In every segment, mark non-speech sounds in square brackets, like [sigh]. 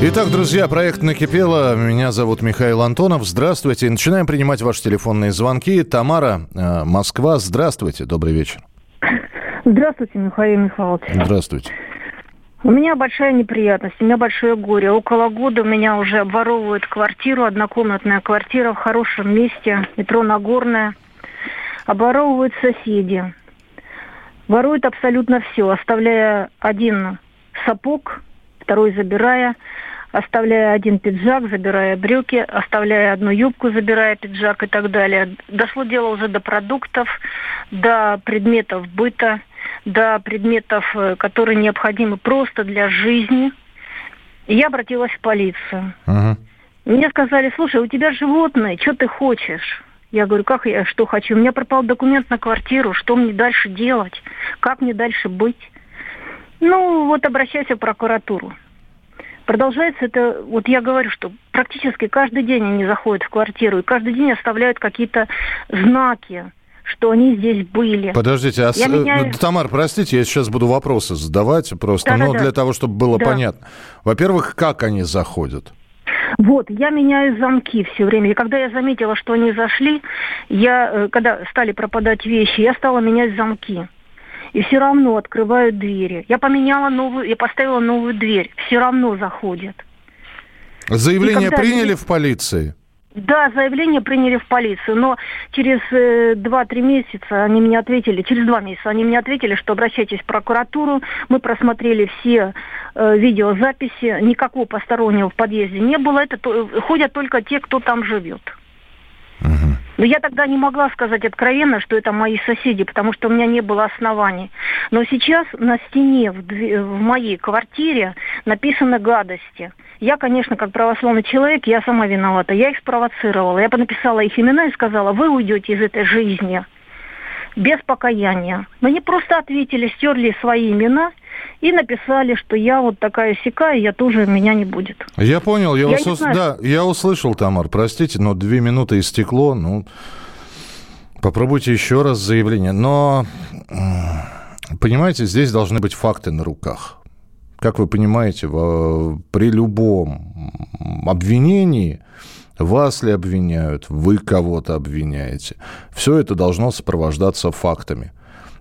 Итак, друзья, проект «Накипело». Меня зовут Михаил Антонов. Здравствуйте. Начинаем принимать ваши телефонные звонки. Тамара, э, Москва. Здравствуйте. Добрый вечер. Здравствуйте, Михаил Михайлович. Здравствуйте. У меня большая неприятность, у меня большое горе. Около года у меня уже обворовывают квартиру, однокомнатная квартира в хорошем месте, метро Нагорная. Обворовывают соседи. Воруют абсолютно все, оставляя один сапог, второй забирая, оставляя один пиджак, забирая брюки, оставляя одну юбку, забирая пиджак и так далее. Дошло дело уже до продуктов, до предметов быта, до предметов, э, которые необходимы просто для жизни. И я обратилась в полицию. Ага. Мне сказали, слушай, у тебя животные, что ты хочешь? Я говорю, как я что хочу? У меня пропал документ на квартиру, что мне дальше делать? Как мне дальше быть? Ну, вот обращайся в прокуратуру. Продолжается это, вот я говорю, что практически каждый день они заходят в квартиру и каждый день оставляют какие-то знаки, что они здесь были. Подождите, а Я с- меняю- э, Тамар, простите, я сейчас буду вопросы задавать просто, Да-да-да. ну, для того, чтобы было Да. понятно. Во-первых, как они заходят? Вот, я меняю замки все время. И когда я заметила, что они зашли, я, э, когда стали пропадать вещи, я стала менять замки. И все равно открывают двери. Я поменяла новую, я поставила новую дверь. Все равно заходят. Заявление когда приняли в полиции? Да, заявление приняли в полицию, но через э, 2-3 месяца они мне ответили, через 2 месяца они мне ответили, что обращайтесь в прокуратуру, мы просмотрели все э, видеозаписи, никакого постороннего в подъезде не было, это то- ходят только те, кто там живет. Но я тогда не могла сказать откровенно, что это мои соседи, потому что у меня не было оснований. Но сейчас на стене в, две- в моей квартире написаны гадости. Я, конечно, как православный человек, я сама виновата. Я их спровоцировала. Я понаписала их имена и сказала, вы уйдете из этой жизни без покаяния. Мне просто ответили, стерли свои имена и написали, что я вот такая сякая, я тоже меня не будет. Я понял, я, Я вас ус- знаю. да, я услышал, Тамар, простите, но две минуты истекло, ну, попробуйте еще раз заявление. Но, понимаете, здесь должны быть факты на руках. Как вы понимаете, при любом обвинении, вас ли обвиняют, вы кого-то обвиняете, все это должно сопровождаться фактами.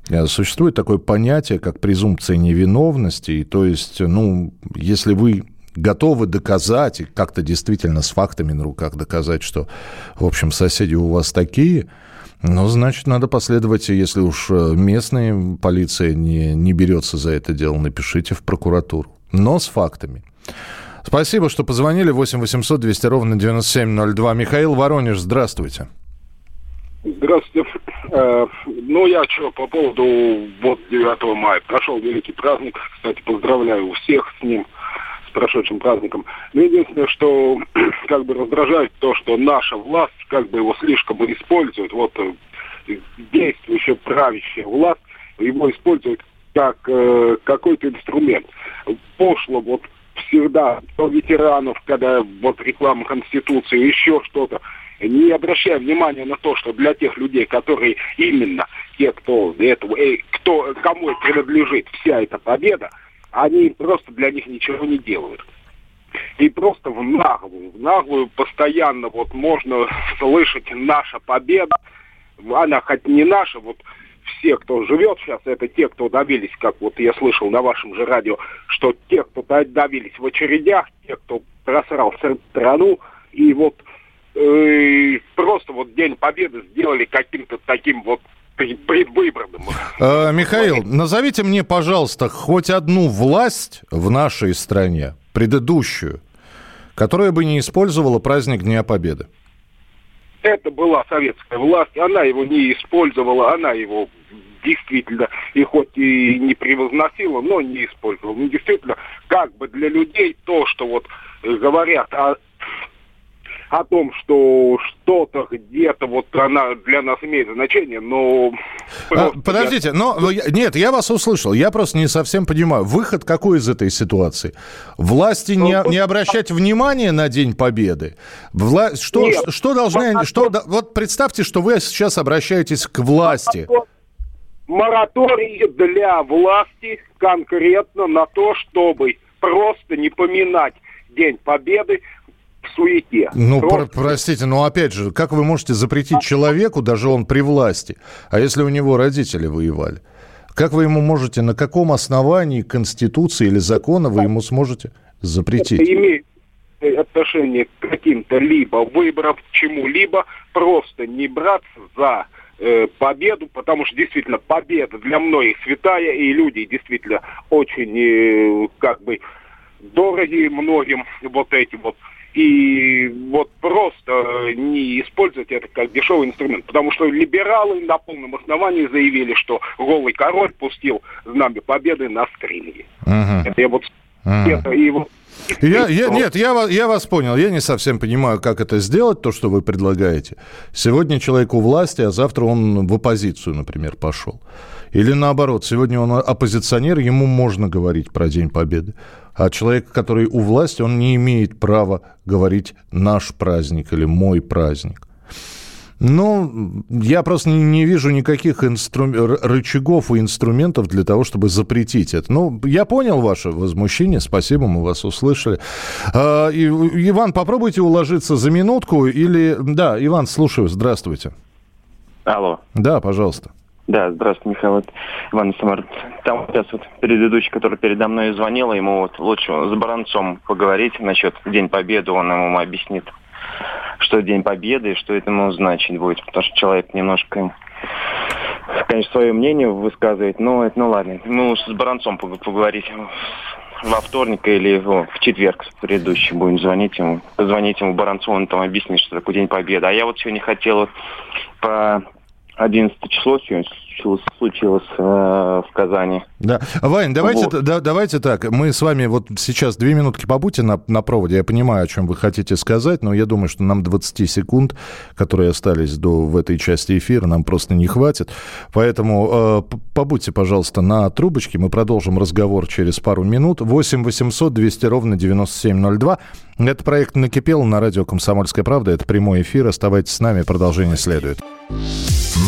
Э, Существует такое понятие, как презумпция невиновности, и то есть, ну, если вы готовы доказать и как-то действительно с фактами на руках доказать, что, в общем, соседи у вас такие, ну, значит, надо последовать, если уж э, местная полиция не, не берется за это дело, напишите в прокуратуру. Но с фактами. Спасибо, что позвонили. 8 800 200 ровно 9702. Михаил Воронеж, здравствуйте. Здравствуйте. Э, Ну, я что, по поводу вот 9 мая. Прошел великий праздник. Кстати, поздравляю всех с ним, с прошедшим праздником. Но единственное, что [clears throat] как бы раздражает то, что наша власть как бы его слишком использует. Вот э, действующая правящая власть его использует как э, какой-то инструмент. Пошло вот всегда то ветеранов, когда вот реклама Конституции, еще что-то, не обращая внимания на то, что для тех людей, которые именно те, кто этого, э, кто, кому принадлежит вся эта победа, они просто для них ничего не делают. И просто в наглую, в наглую постоянно вот можно [laughs] слышать наша победа, она хоть не наша, вот все, кто живет сейчас, это те, кто добились, как вот я слышал на вашем же радио, что те, кто добились в очередях, те, кто просрал страну, и вот э, просто вот День Победы сделали каким-то таким вот пред- предвыборным. Э, Михаил, назовите мне, пожалуйста, хоть одну власть в нашей стране, предыдущую, которая бы не использовала праздник Дня Победы. Это была советская власть, она его не использовала, она его действительно, и хоть и не превозносила, но не использовала. Ну, действительно, как бы для людей то, что вот говорят о о том, что что-то где-то вот она для нас имеет значение, но... А, подождите, но нет, я вас услышал, я просто не совсем понимаю, выход какой из этой ситуации? Власти не, ну, не обращать внимания на День Победы? Вла... Что, нет, что должны... Что... Вот представьте, что вы сейчас обращаетесь к власти. Мораторий для власти конкретно на то, чтобы просто не поминать День Победы в суете. Ну, Просто... про простите, но опять же, как вы можете запретить человеку, даже он при власти, а если у него родители воевали? Как вы ему можете, на каком основании Конституции или закона вы ему сможете запретить? Это имеет отношение к каким-то либо выборам, к чему-либо, просто не браться за э, победу, потому что действительно победа для многих святая, и люди действительно очень, э, как бы, дороги многим вот эти вот и вот просто не использовать это как дешевый инструмент. Потому что либералы на полном основании заявили, что голый король пустил знамя победы на скрининге. Uh-huh. Это я вот... Uh-huh. Это, и вот я, я, нет, я, я вас понял. Я не совсем понимаю, как это сделать, то, что вы предлагаете. Сегодня человек у власти, а завтра он в оппозицию, например, пошел. Или наоборот, сегодня он оппозиционер, ему можно говорить про День Победы. А человек, который у власти, он не имеет права говорить «наш праздник» или «мой праздник». Ну, я просто не, вижу никаких инстру... рычагов и инструментов для того, чтобы запретить это. Ну, я понял ваше возмущение, спасибо, мы вас услышали. И, Иван, попробуйте уложиться за минутку или... Да, Иван, слушаю, здравствуйте. Алло. Да, пожалуйста. Да, здравствуйте, Михаил. Вот Иван Самар. Там сейчас вот предыдущий, который передо мной звонил, ему вот лучше с Баранцом поговорить насчет День Победы, он ему объяснит, что День Победы и что это ему значит будет. Потому что человек немножко, конечно, свое мнение высказывает, но это, ну ладно. Ну, с Баранцом поговорить во вторник или в четверг предыдущий будем звонить ему. Позвонить ему Баранцу, он там объяснит, что такое День Победы. А я вот сегодня хотел вот по 11 число случилось, случилось э, в Казани. Да. Вань, давайте, вот. да, давайте так. Мы с вами вот сейчас две минутки побудьте на, на проводе. Я понимаю, о чем вы хотите сказать, но я думаю, что нам 20 секунд, которые остались до, в этой части эфира, нам просто не хватит. Поэтому э, побудьте, пожалуйста, на трубочке. Мы продолжим разговор через пару минут. 8 800 200 ровно 9702. Это проект «Накипело» на радио «Комсомольская правда». Это прямой эфир. Оставайтесь с нами. Продолжение следует.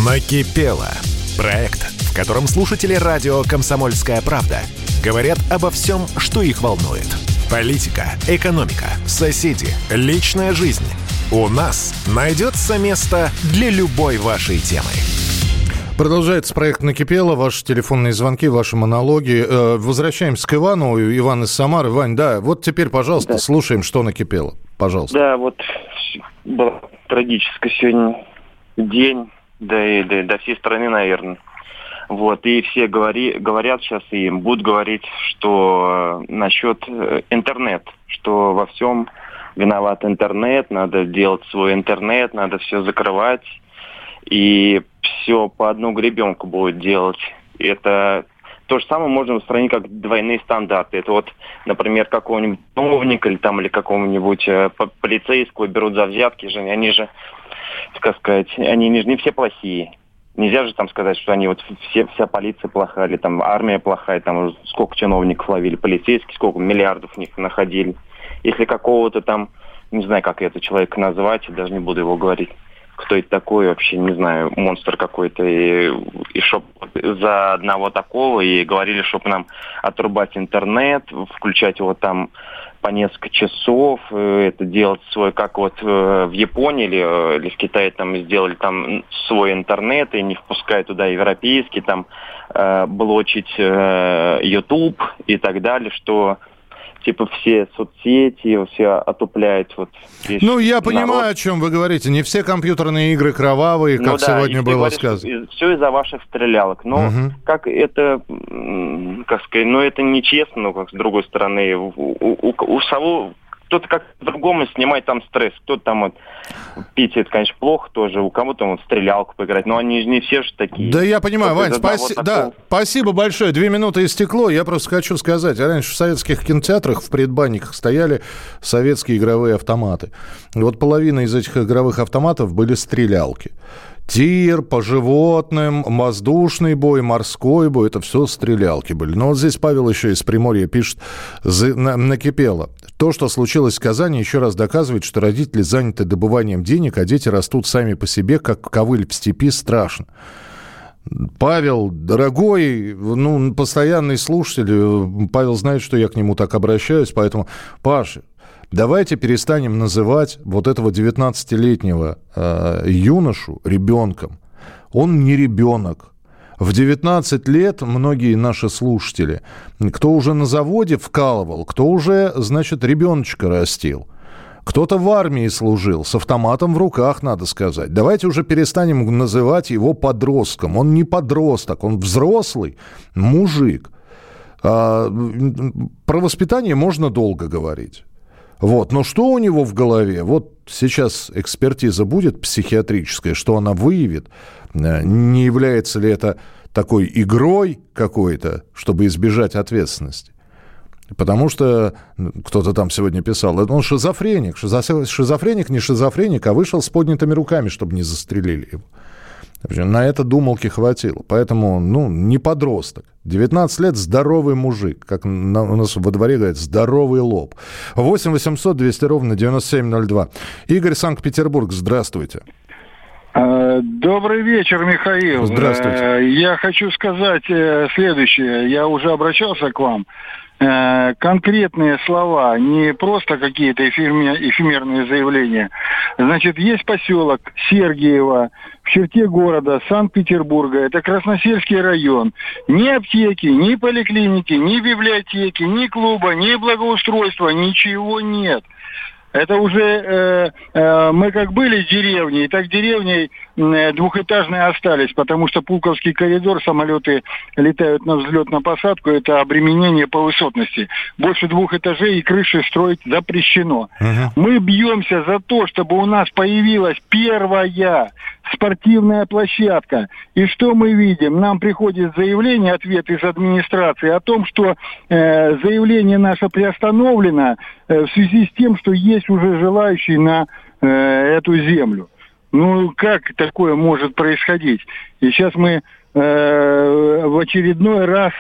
«Накипело» – проект, в котором слушатели радио «Комсомольская правда» говорят обо всем, что их волнует. Политика, экономика, соседи, личная жизнь. У нас найдется место для любой вашей темы. Продолжается проект «Накипело». Ваши телефонные звонки, ваши монологи. Э, возвращаемся к Ивану. Иван из Самары. Вань, да, вот теперь, пожалуйста, да. слушаем, что накипело. Пожалуйста. Да, вот было трагическое сегодня день, да и до, до всей страны, наверное. Вот, и все говори, говорят сейчас и будут говорить, что э, насчет э, интернет, что во всем виноват интернет, надо делать свой интернет, надо все закрывать, и все по одну гребенку будет делать. Это то же самое можно устранить как двойные стандарты. Это вот, например, какого-нибудь чиновника или там или какого-нибудь э, полицейского берут за взятки же, они же как сказать, они не, все плохие. Нельзя же там сказать, что они вот все, вся полиция плохая, или там армия плохая, там сколько чиновников ловили, полицейские, сколько миллиардов в них находили. Если какого-то там, не знаю, как это человека назвать, даже не буду его говорить, кто это такой, вообще не знаю, монстр какой-то, и, и чтоб за одного такого, и говорили, чтобы нам отрубать интернет, включать его там по несколько часов, э, это делать свой, как вот э, в Японии или, э, или в Китае там сделали там свой интернет и не впускают туда европейский, там блочить YouTube и так далее, что типа все соцсети, все отупляют. Вот, ну, я народ. понимаю, о чем вы говорите. Не все компьютерные игры кровавые, как ну, да, сегодня было говоришь, сказано. Все из-за ваших стрелялок. Но угу. как это, как сказать, ну это нечестно, но как с другой стороны, у, у, у, у самого кто-то как по-другому снимает там стресс. Кто-то там вот пить, это, конечно, плохо тоже. У кого-то вот стрелялку поиграть. Но они не все же такие. Да я понимаю, Вань, спаси... да, спасибо большое. Две минуты истекло. Я просто хочу сказать, раньше в советских кинотеатрах в предбанниках стояли советские игровые автоматы. И вот половина из этих игровых автоматов были стрелялки. Тир по животным, воздушный бой, морской бой, это все стрелялки были. Но вот здесь Павел еще из Приморья пишет, накипело. То, что случилось в Казани, еще раз доказывает, что родители заняты добыванием денег, а дети растут сами по себе, как ковыль в степи, страшно. Павел, дорогой, ну, постоянный слушатель, Павел знает, что я к нему так обращаюсь, поэтому, Паша, Давайте перестанем называть вот этого 19-летнего э, юношу ребенком. Он не ребенок. В 19 лет многие наши слушатели, кто уже на заводе вкалывал, кто уже, значит, ребеночка растил, кто-то в армии служил, с автоматом в руках, надо сказать. Давайте уже перестанем называть его подростком. Он не подросток, он взрослый мужик. А, про воспитание можно долго говорить. Вот. Но что у него в голове? Вот сейчас экспертиза будет психиатрическая, что она выявит. Э, не является ли это такой игрой какой-то, чтобы избежать ответственности? Потому что кто-то там сегодня писал, он шизофреник. Шизофреник не шизофреник, а вышел с поднятыми руками, чтобы не застрелили его. На это думалки хватило. Поэтому, ну, не подросток. 19 лет здоровый мужик. Как на, у нас во дворе говорят, здоровый лоб. 8 800 200 ровно 9702. Игорь Санкт-Петербург, здравствуйте. Добрый вечер, Михаил. Здравствуйте. Э, я хочу сказать э, следующее. Я уже обращался к вам. Э, конкретные слова, не просто какие-то эфемерные заявления. Значит, есть поселок Сергиево в черте города Санкт-Петербурга, это Красносельский район. Ни аптеки, ни поликлиники, ни библиотеки, ни клуба, ни благоустройства, ничего нет. Это уже э, э, мы как были деревней, так деревней э, двухэтажные остались, потому что Пулковский коридор, самолеты летают на взлет, на посадку, это обременение по высотности. Больше двух этажей и крыши строить запрещено. Uh-huh. Мы бьемся за то, чтобы у нас появилась первая спортивная площадка. И что мы видим? Нам приходит заявление, ответ из администрации о том, что э, заявление наше приостановлено э, в связи с тем, что есть уже желающие на э, эту землю. Ну, как такое может происходить? И сейчас мы э, в очередной раз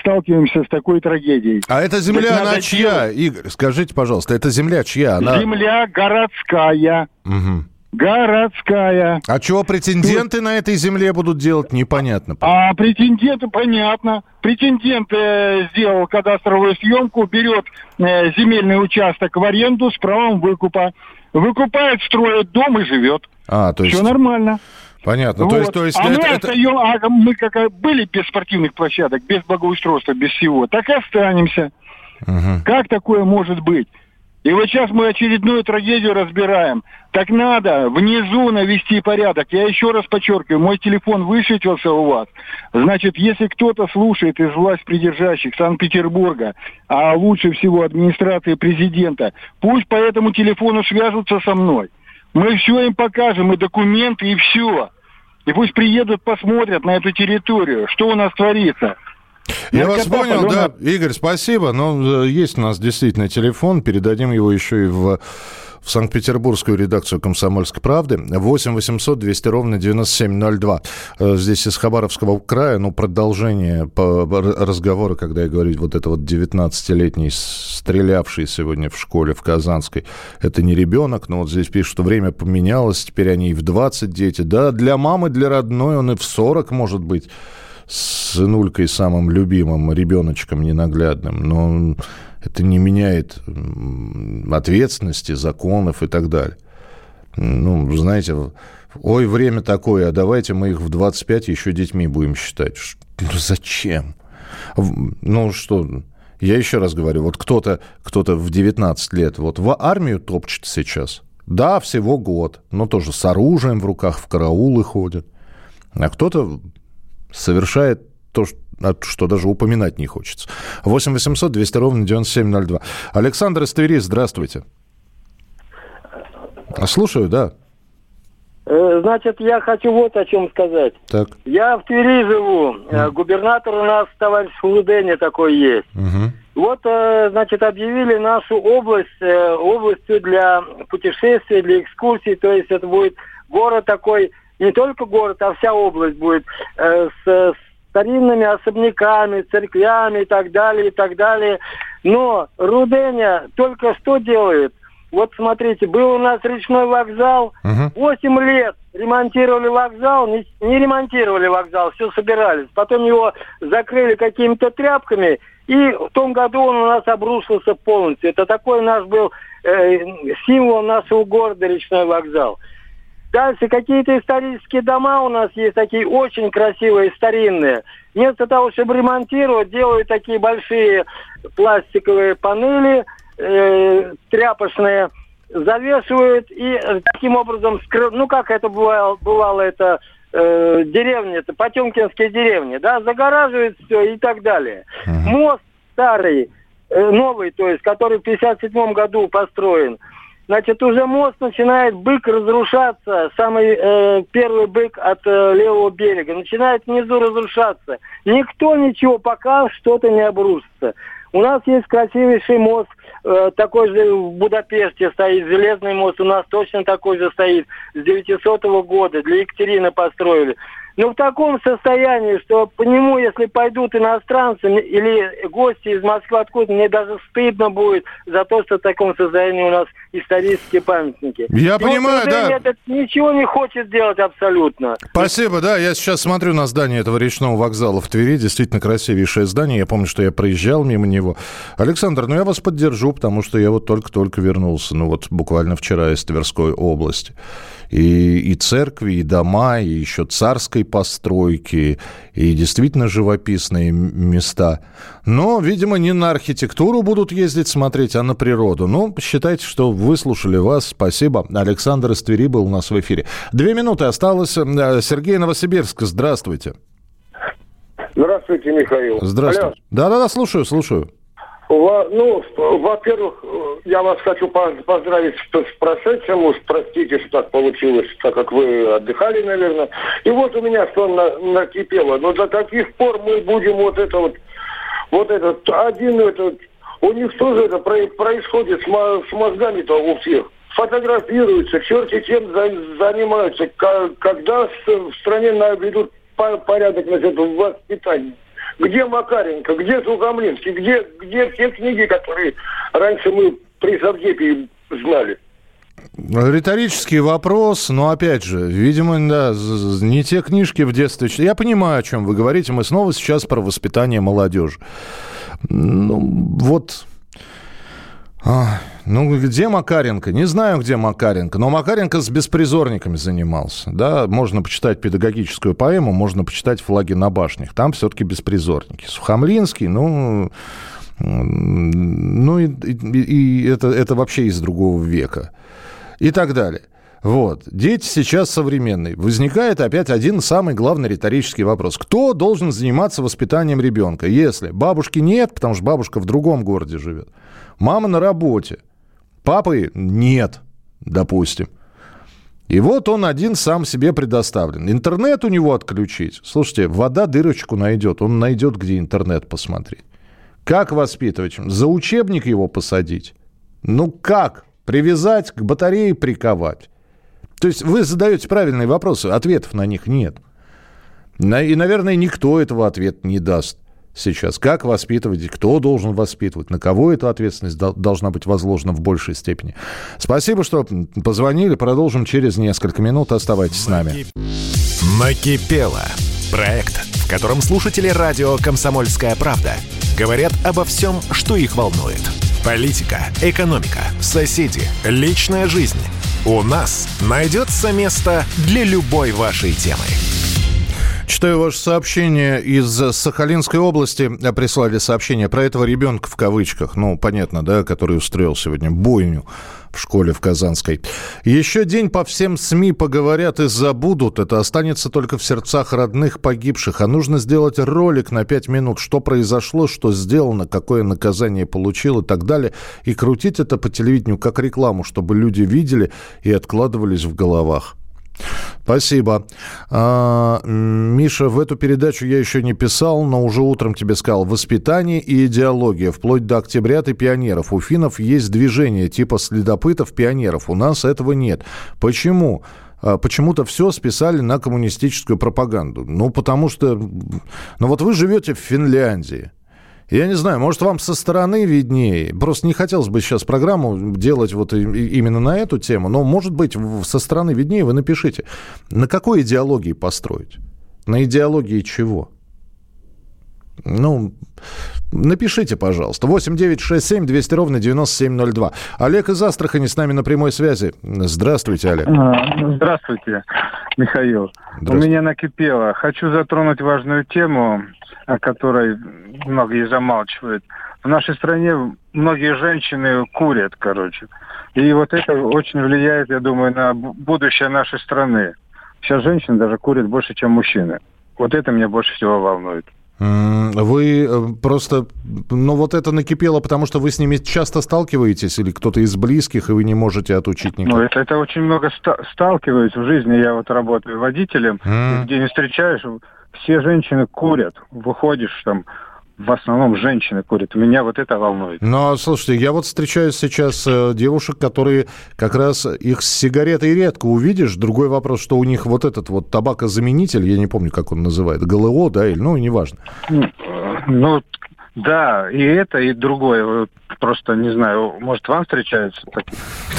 сталкиваемся с такой трагедией. А эта земля, она чья, делать... Игорь? Скажите, пожалуйста, эта земля чья? Она... Земля городская. Угу. Городская. А чего претенденты Тут... на этой земле будут делать, непонятно. А претенденты, понятно. Претендент э, сделал кадастровую съемку, берет э, земельный участок в аренду с правом выкупа. Выкупает, строит дом и живет. А, то есть... Все нормально. Понятно. Вот. То есть, то есть а это, мы, это... Остаем, а мы как были без спортивных площадок, без благоустройства, без всего, так и останемся. Угу. Как такое может быть? И вот сейчас мы очередную трагедию разбираем. Так надо внизу навести порядок. Я еще раз подчеркиваю, мой телефон высветился у вас. Значит, если кто-то слушает из власть придержащих Санкт-Петербурга, а лучше всего администрации президента, пусть по этому телефону свяжутся со мной. Мы все им покажем, и документы, и все. И пусть приедут, посмотрят на эту территорию, что у нас творится. Я вас понял, да. Игорь, спасибо. Но э, есть у нас действительно телефон. Передадим его еще и в в Санкт-Петербургскую редакцию «Комсомольской правды». 8 800 200 ровно 9702. Э, здесь из Хабаровского края, ну, продолжение по разговора, когда я говорю, вот это вот 19-летний стрелявший сегодня в школе в Казанской, это не ребенок, но вот здесь пишут, что время поменялось, теперь они и в 20 дети. Да, для мамы, для родной он и в 40 может быть с сынулькой самым любимым, ребеночком ненаглядным, но это не меняет ответственности, законов и так далее. Ну, знаете, ой, время такое, а давайте мы их в 25 еще детьми будем считать. Ну, зачем? Ну, что, я еще раз говорю, вот кто-то кто в 19 лет вот в армию топчет сейчас. Да, всего год, но тоже с оружием в руках, в караулы ходит. А кто-то совершает то, что даже упоминать не хочется. 8 800 200 ровно 9702. Александр из Твери, здравствуйте. Слушаю, да. Э, значит, я хочу вот о чем сказать. Так. Я в Твери живу. Mm. Губернатор у нас, товарищ Хулудене такой есть. Угу. Вот, э, значит, объявили нашу область областью для путешествий, для экскурсий. То есть это будет город такой, не только город, а вся область будет с старинными особняками, церквями и так далее, и так далее. Но Руденя только что делает – вот смотрите, был у нас речной вокзал, восемь лет ремонтировали вокзал, не, не ремонтировали вокзал, все собирались. Потом его закрыли какими-то тряпками, и в том году он у нас обрушился полностью. Это такой наш был э, символ нашего города, речной вокзал. Дальше какие-то исторические дома у нас есть такие очень красивые, старинные. Вместо того, чтобы ремонтировать, делают такие большие пластиковые панели – э, тряпочные завешивают и таким образом скрыв... ну как это бывало, бывало это э, деревни, это Потемкинские деревни, да, загораживают все и так далее. Uh-huh. Мост старый, э, новый, то есть, который в 57 году построен, значит, уже мост начинает бык разрушаться, самый э, первый бык от э, левого берега, начинает внизу разрушаться. Никто ничего, пока что-то не обрушится. У нас есть красивейший мост Э, такой же в Будапеште стоит, железный мост у нас точно такой же стоит, с 900 года, для Екатерины построили. Ну, в таком состоянии, что по нему, если пойдут иностранцы или гости из Москвы откуда, мне даже стыдно будет за то, что в таком состоянии у нас исторические памятники. Я Но понимаю, да. Этот ничего не хочет делать абсолютно. Спасибо, да. Я сейчас смотрю на здание этого речного вокзала в Твери. Действительно красивейшее здание. Я помню, что я проезжал мимо него. Александр, ну я вас поддержу, потому что я вот только-только вернулся, ну вот буквально вчера из Тверской области и, и церкви, и дома, и еще царской постройки, и действительно живописные места. Но, видимо, не на архитектуру будут ездить смотреть, а на природу. Ну, считайте, что выслушали вас. Спасибо. Александр из Твери был у нас в эфире. Две минуты осталось. Э, Сергей Новосибирск, здравствуйте. Здравствуйте, Михаил. Здравствуйте. Да-да-да, слушаю, слушаю. Ну, во-первых, я вас хочу поздравить с прошедшим, уж простите, что так получилось, так как вы отдыхали, наверное. И вот у меня что на, накипело. Но до каких пор мы будем вот это вот, вот этот один этот, у них тоже это происходит с, мозгами-то у всех. Фотографируются, черти чем занимаются, когда в стране наведут порядок насчет воспитания. Где Макаренко, где Сухомлинский, где, где все книги, которые раньше мы при Совдепе знали? Риторический вопрос, но опять же, видимо, да, не те книжки в детстве. Я понимаю, о чем вы говорите. Мы снова сейчас про воспитание молодежи. Ну, вот а, ну, где Макаренко? Не знаю, где Макаренко, но Макаренко с беспризорниками занимался. Да, можно почитать педагогическую поэму, можно почитать «Флаги на башнях». Там все-таки беспризорники. Сухомлинский, ну, ну и, и, и это, это вообще из другого века. И так далее. Вот. Дети сейчас современные. Возникает опять один самый главный риторический вопрос. Кто должен заниматься воспитанием ребенка? Если бабушки нет, потому что бабушка в другом городе живет – Мама на работе. Папы нет, допустим. И вот он один сам себе предоставлен. Интернет у него отключить. Слушайте, вода дырочку найдет. Он найдет, где интернет посмотреть. Как воспитывать? За учебник его посадить? Ну как? Привязать, к батарее приковать? То есть вы задаете правильные вопросы, ответов на них нет. И, наверное, никто этого ответа не даст сейчас. Как воспитывать, кто должен воспитывать, на кого эта ответственность должна быть возложена в большей степени. Спасибо, что позвонили. Продолжим через несколько минут. Оставайтесь с нами. Накипело. Проект, в котором слушатели радио «Комсомольская правда» говорят обо всем, что их волнует. Политика, экономика, соседи, личная жизнь. У нас найдется место для любой вашей темы. Читаю ваше сообщение из Сахалинской области. Прислали сообщение про этого ребенка в кавычках. Ну, понятно, да, который устроил сегодня бойню в школе в Казанской. Еще день по всем СМИ поговорят и забудут. Это останется только в сердцах родных погибших. А нужно сделать ролик на пять минут, что произошло, что сделано, какое наказание получил и так далее. И крутить это по телевидению как рекламу, чтобы люди видели и откладывались в головах. Спасибо. А, Миша, в эту передачу я еще не писал, но уже утром тебе сказал. Воспитание и идеология. Вплоть до октябрят и пионеров. У финнов есть движение типа следопытов, пионеров. У нас этого нет. Почему? А, почему-то все списали на коммунистическую пропаганду. Ну, потому что... Ну, вот вы живете в Финляндии. Я не знаю, может, вам со стороны виднее. Просто не хотелось бы сейчас программу делать вот именно на эту тему, но, может быть, со стороны виднее вы напишите. На какой идеологии построить? На идеологии чего? Ну, напишите, пожалуйста. 8 9 6 7 200 ровно 9702. Олег из Астрахани с нами на прямой связи. Здравствуйте, Олег. А, здравствуйте, Михаил. Здравствуйте. У меня накипело. Хочу затронуть важную тему о которой многие замалчивают. В нашей стране многие женщины курят, короче. И вот это очень влияет, я думаю, на будущее нашей страны. Сейчас женщины даже курят больше, чем мужчины. Вот это меня больше всего волнует. Вы э, просто, ну вот это накипело, потому что вы с ними часто сталкиваетесь или кто-то из близких, и вы не можете отучить никого? Ну, это, это очень много ста- сталкиваюсь в жизни. Я вот работаю водителем, mm. где не встречаешь, все женщины курят. Выходишь там, в основном женщины курят. Меня вот это волнует. Но, слушайте, я вот встречаюсь сейчас э, девушек, которые как раз их с сигаретой редко увидишь. Другой вопрос, что у них вот этот вот табакозаменитель, я не помню, как он называет, ГЛО, да, или, ну, неважно. Ну, да, и это, и другое. Просто не знаю, может, вам встречаются такие,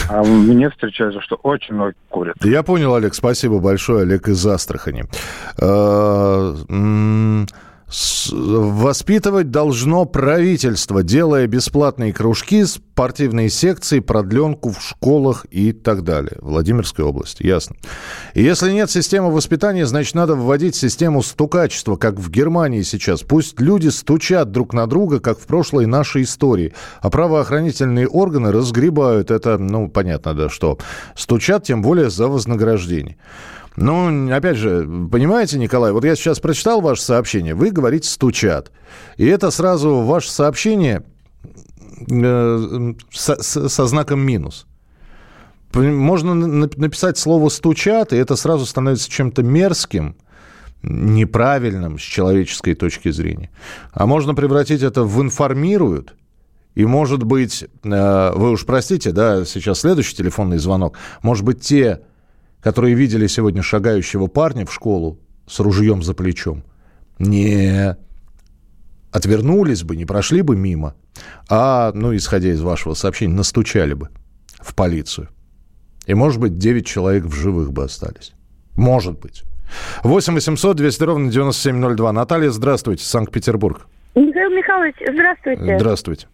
а мне встречаются, что очень много курят. Я понял, Олег, спасибо большое, Олег из Астрахани. Воспитывать должно правительство, делая бесплатные кружки, спортивные секции, продленку в школах и так далее. Владимирская область, ясно. Если нет системы воспитания, значит, надо вводить систему стукачества, как в Германии сейчас. Пусть люди стучат друг на друга, как в прошлой нашей истории. А правоохранительные органы разгребают это, ну, понятно, да, что. Стучат, тем более, за вознаграждение. Ну, опять же, понимаете, Николай, вот я сейчас прочитал ваше сообщение, вы говорите «стучат». И это сразу ваше сообщение э, со, со знаком минус. Можно написать слово «стучат», и это сразу становится чем-то мерзким, неправильным с человеческой точки зрения. А можно превратить это в «информируют», и, может быть, э, вы уж простите, да, сейчас следующий телефонный звонок, может быть, те которые видели сегодня шагающего парня в школу с ружьем за плечом, не отвернулись бы, не прошли бы мимо, а, ну, исходя из вашего сообщения, настучали бы в полицию. И, может быть, 9 человек в живых бы остались. Может быть. 8 800 200 ровно 9702. Наталья, здравствуйте, Санкт-Петербург. Михаил Михайлович, здравствуйте. Здравствуйте.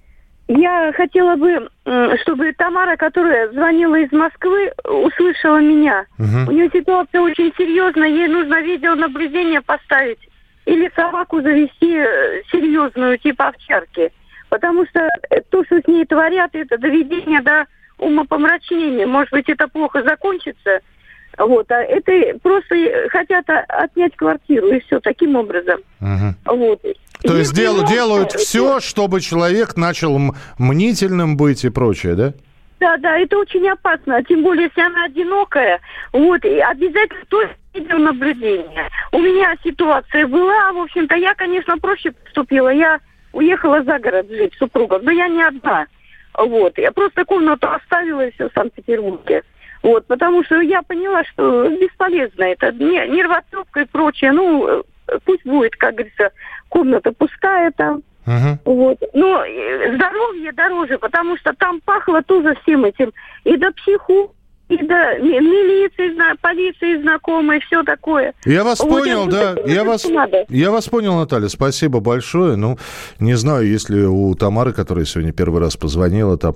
Я хотела бы, чтобы Тамара, которая звонила из Москвы, услышала меня. Угу. У нее ситуация очень серьезная, ей нужно видеонаблюдение поставить или собаку завести э, серьезную, типа овчарки. Потому что то, что с ней творят, это доведение до умопомрачнения. Может быть, это плохо закончится. Вот, а это просто хотят отнять квартиру, и все, таким образом. Угу. Вот. То есть дел, делают все, чтобы человек начал мнительным быть и прочее, да? Да, да, это очень опасно, тем более, если она одинокая. Вот, и обязательно то видеонаблюдение. У меня ситуация была, в общем-то, я, конечно, проще поступила. Я уехала за город жить супругом, но я не одна. Вот, я просто комнату оставила и все в Санкт-Петербурге. Вот, потому что я поняла, что бесполезно это, нервотрепка и прочее. Ну, пусть будет, как говорится, комната пустая там. Uh-huh. Вот. Но э, здоровье дороже, потому что там пахло тоже всем этим. И до психу, и до милиции, полиции знакомые, все такое. Я вас вот понял, да. Я вас, я вас понял, Наталья. Спасибо большое. Ну, не знаю, если у Тамары, которая сегодня первый раз позвонила, там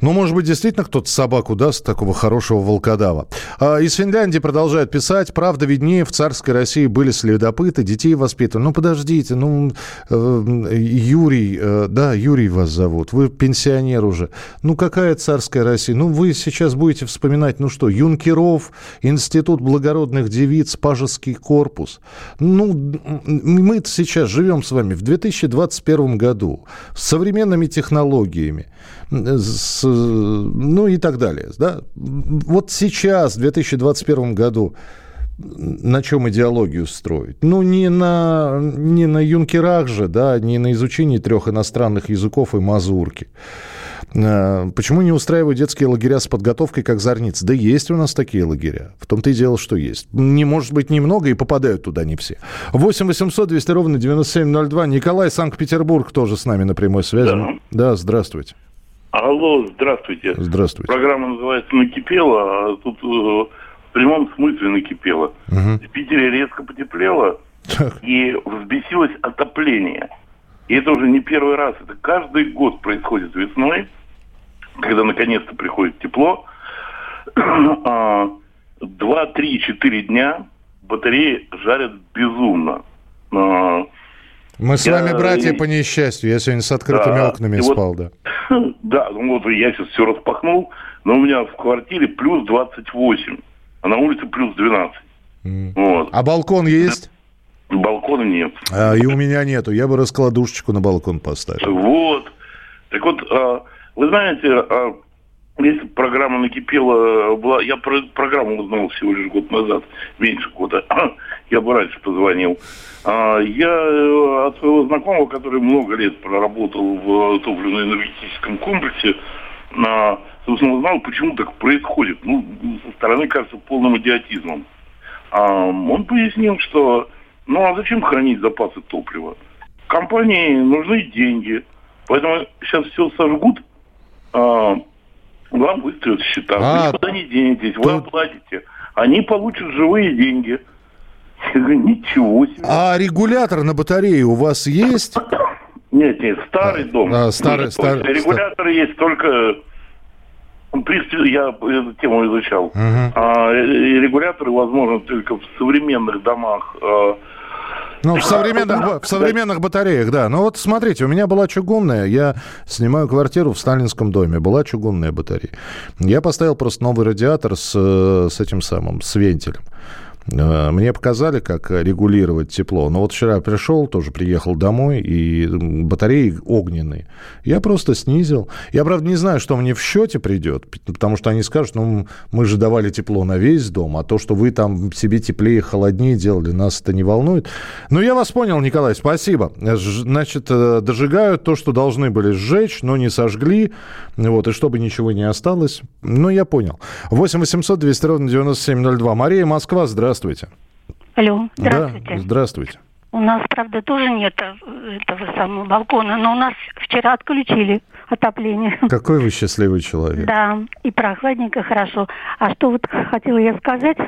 Ну, может быть, действительно кто-то собаку даст, такого хорошего волкодава. А, из Финляндии продолжают писать. Правда, виднее, в царской России были следопыты, детей воспитывали. Ну, подождите, ну, э, Юрий, э, да, Юрий вас зовут, вы пенсионер уже. Ну, какая царская Россия? Ну, вы сейчас будете вспоминать, ну что, Юнкеров, Институт благородных девиц, Пажеский корпус. Ну, мы сейчас живем с вами в 2021 году с современными технологиями с, ну и так далее. Да? Вот сейчас, в 2021 году, на чем идеологию строить? Ну, не на, не на юнкерах же, да, не на изучении трех иностранных языков и мазурки. А, почему не устраивают детские лагеря с подготовкой, как Зорниц? Да есть у нас такие лагеря. В том-то и дело, что есть. Не может быть немного, и попадают туда не все. 8 800 200 ровно 9702. Николай, Санкт-Петербург, тоже с нами на прямой связи. Да, да здравствуйте. Алло, здравствуйте. Здравствуйте. Программа называется «Накипело», а тут э, в прямом смысле накипело. Угу. В Питере резко потеплело, так. и взбесилось отопление. И это уже не первый раз, это каждый год происходит весной, когда наконец-то приходит тепло. [clears throat] А, два, три, четыре дня батареи жарят безумно. А, мы с я... вами братья по несчастью. Я сегодня с открытыми да, окнами спал, вот, да. [laughs] Да, ну вот я сейчас все распахнул, но у меня в квартире плюс 28, а на улице плюс 12. Mm. Вот. А балкон есть? Балкона нет. А, и у меня нету. Я бы раскладушечку на балкон поставил. Вот. Так вот, а, вы знаете, а, если программа накипела, была, я про программу узнал всего лишь год назад, меньше года. [clears throat] Я бы раньше позвонил. А, я э, от своего знакомого, который много лет проработал в топливно-энергетическом комплексе, собственно, узнал, почему так происходит. Ну, со стороны кажется полным идиотизмом. А, он пояснил, что ну а зачем хранить запасы топлива? Компании нужны деньги, поэтому сейчас все сожгут, а, вам выставят счета. А, вы никуда не денетесь, вы оплатите. Они получат живые деньги. Ничего себе. А регулятор на батарее у вас есть? Нет, нет, старый дом. А, старый, старый, Регуляторы есть только в принципе, я эту тему изучал. Угу. А, регуляторы возможно только в современных домах. А, ну, в современных, в современных батареях, да. Ну вот смотрите, у меня была чугунная, я снимаю квартиру в сталинском доме, была чугунная батарея. Я поставил просто новый радиатор с, с этим самым, с вентилем. Э, мне показали, как регулировать тепло. Но вот вчера пришел, тоже приехал домой, и батареи огненные. Я просто снизил. Я, правда, не знаю, что мне в счете придет, потому что они скажут, ну, мы же давали тепло на весь дом, а то, что вы там себе теплее, холоднее делали, нас это не волнует. Но я вас понял, Николай, спасибо. Значит, э, дожигают то, что должны были сжечь, но не сожгли, вот, и чтобы ничего не осталось. Ну, я понял. 8 800 200 ровно 9702. Мария, Москва, здравствуйте. Здравствуйте. Алло, здравствуйте. Да, здравствуйте. У нас, правда, тоже нет э, этого самого балкона, но у нас вчера отключили отопление. [laughs] Какой вы счастливый человек. Да, и прохладненько, хорошо. А что вот хотела я сказать,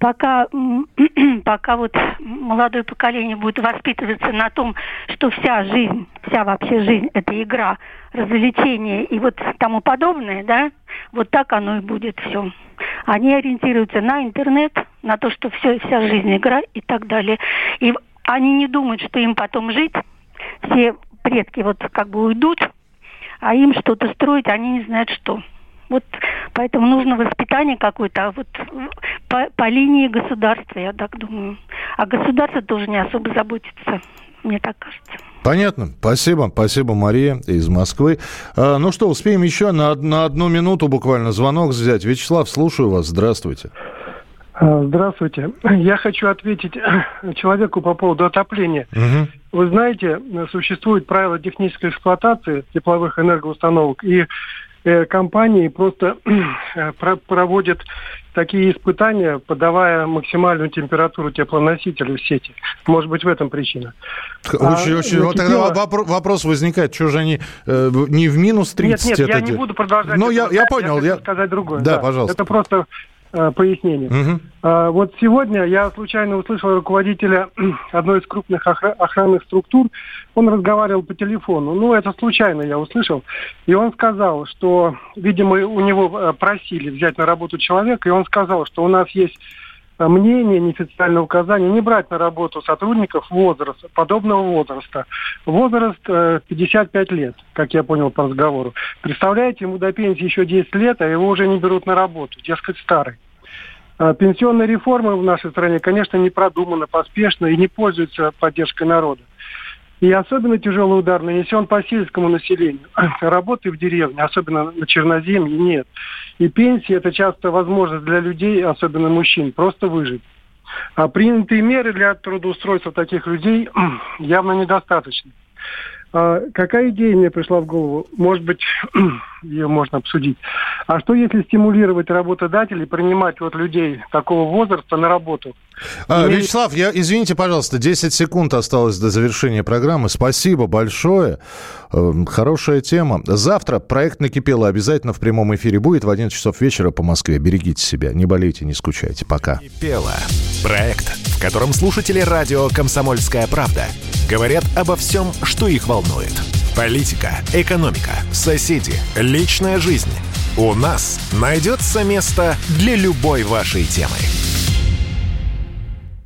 пока, [clears throat] пока вот молодое поколение будет воспитываться на том, что вся жизнь, вся вообще жизнь – это игра, развлечение и вот тому подобное, да, вот так оно и будет все. Они ориентируются на интернет, на то, что все, вся жизнь игра и так далее. И они не думают, что им потом жить. Все предки вот как бы уйдут, а им что-то строить, они не знают что. Вот поэтому нужно воспитание какое-то, а вот по, по линии государства, я так думаю. А государство тоже не особо заботится, мне так кажется. Понятно. Спасибо. Спасибо, Мария из Москвы. А, ну что, успеем еще на, на одну минуту буквально звонок взять. Вячеслав, слушаю вас. Здравствуйте. А, здравствуйте. Я хочу ответить [coughs] человеку по поводу отопления. Угу. Вы знаете, существует правило технической эксплуатации тепловых энергоустановок, и э, компании просто [coughs] э, проводят такие испытания, подавая максимальную температуру теплоносителя в сети. Может быть, в этом причина. Очень, а, очень. Вот тогда вопрос возникает, что же они э, не в минус 30 Нет, нет, это я не буду продолжать. Ну, я, я понял. Я, я... сказать другое. Да, да, пожалуйста. Это просто пояснение. Угу. Э, вот сегодня я случайно услышал руководителя [clears throat] одной из крупных охра- охранных структур. Он разговаривал по телефону. Ну, это случайно я услышал. И он сказал, что, видимо, у него э, просили взять на работу человека, и он сказал, что у нас есть Э, мнение, неофициальное указание не брать на работу сотрудников возраста, подобного возраста. Возраст 55 э, лет, как я понял по разговору. Представляете, ему до пенсии еще 10 лет, а его уже не берут на работу, дескать, старый. Э, пенсионная реформа в нашей стране, конечно, не продумана, поспешна и не пользуется поддержкой народа. И особенно тяжелый удар нанесен по сельскому населению. [clears throat] Работы в деревне, особенно на черноземье, нет. И пенсия – это часто возможность для людей, особенно мужчин, просто выжить. А принятые меры для трудоустройства таких людей [clears throat] явно недостаточны. А какая идея мне пришла в голову? Может быть, [clears throat] ее можно обсудить. А что если стимулировать работодателей принимать вот людей такого возраста на работу? А, Имеет... Вячеслав, я, извините, пожалуйста, 10 секунд осталось до завершения программы. Спасибо большое. Эм, хорошая тема. Завтра проект «Накипело» обязательно в прямом эфире будет в 11 часов вечера по Москве. Берегите себя, не болейте, не скучайте. Пока. «Накипело» – проект, в котором слушатели радио «Комсомольская правда» говорят обо всем, что их волнует. Политика, экономика, соседи, личная жизнь. У нас найдется место для любой вашей темы.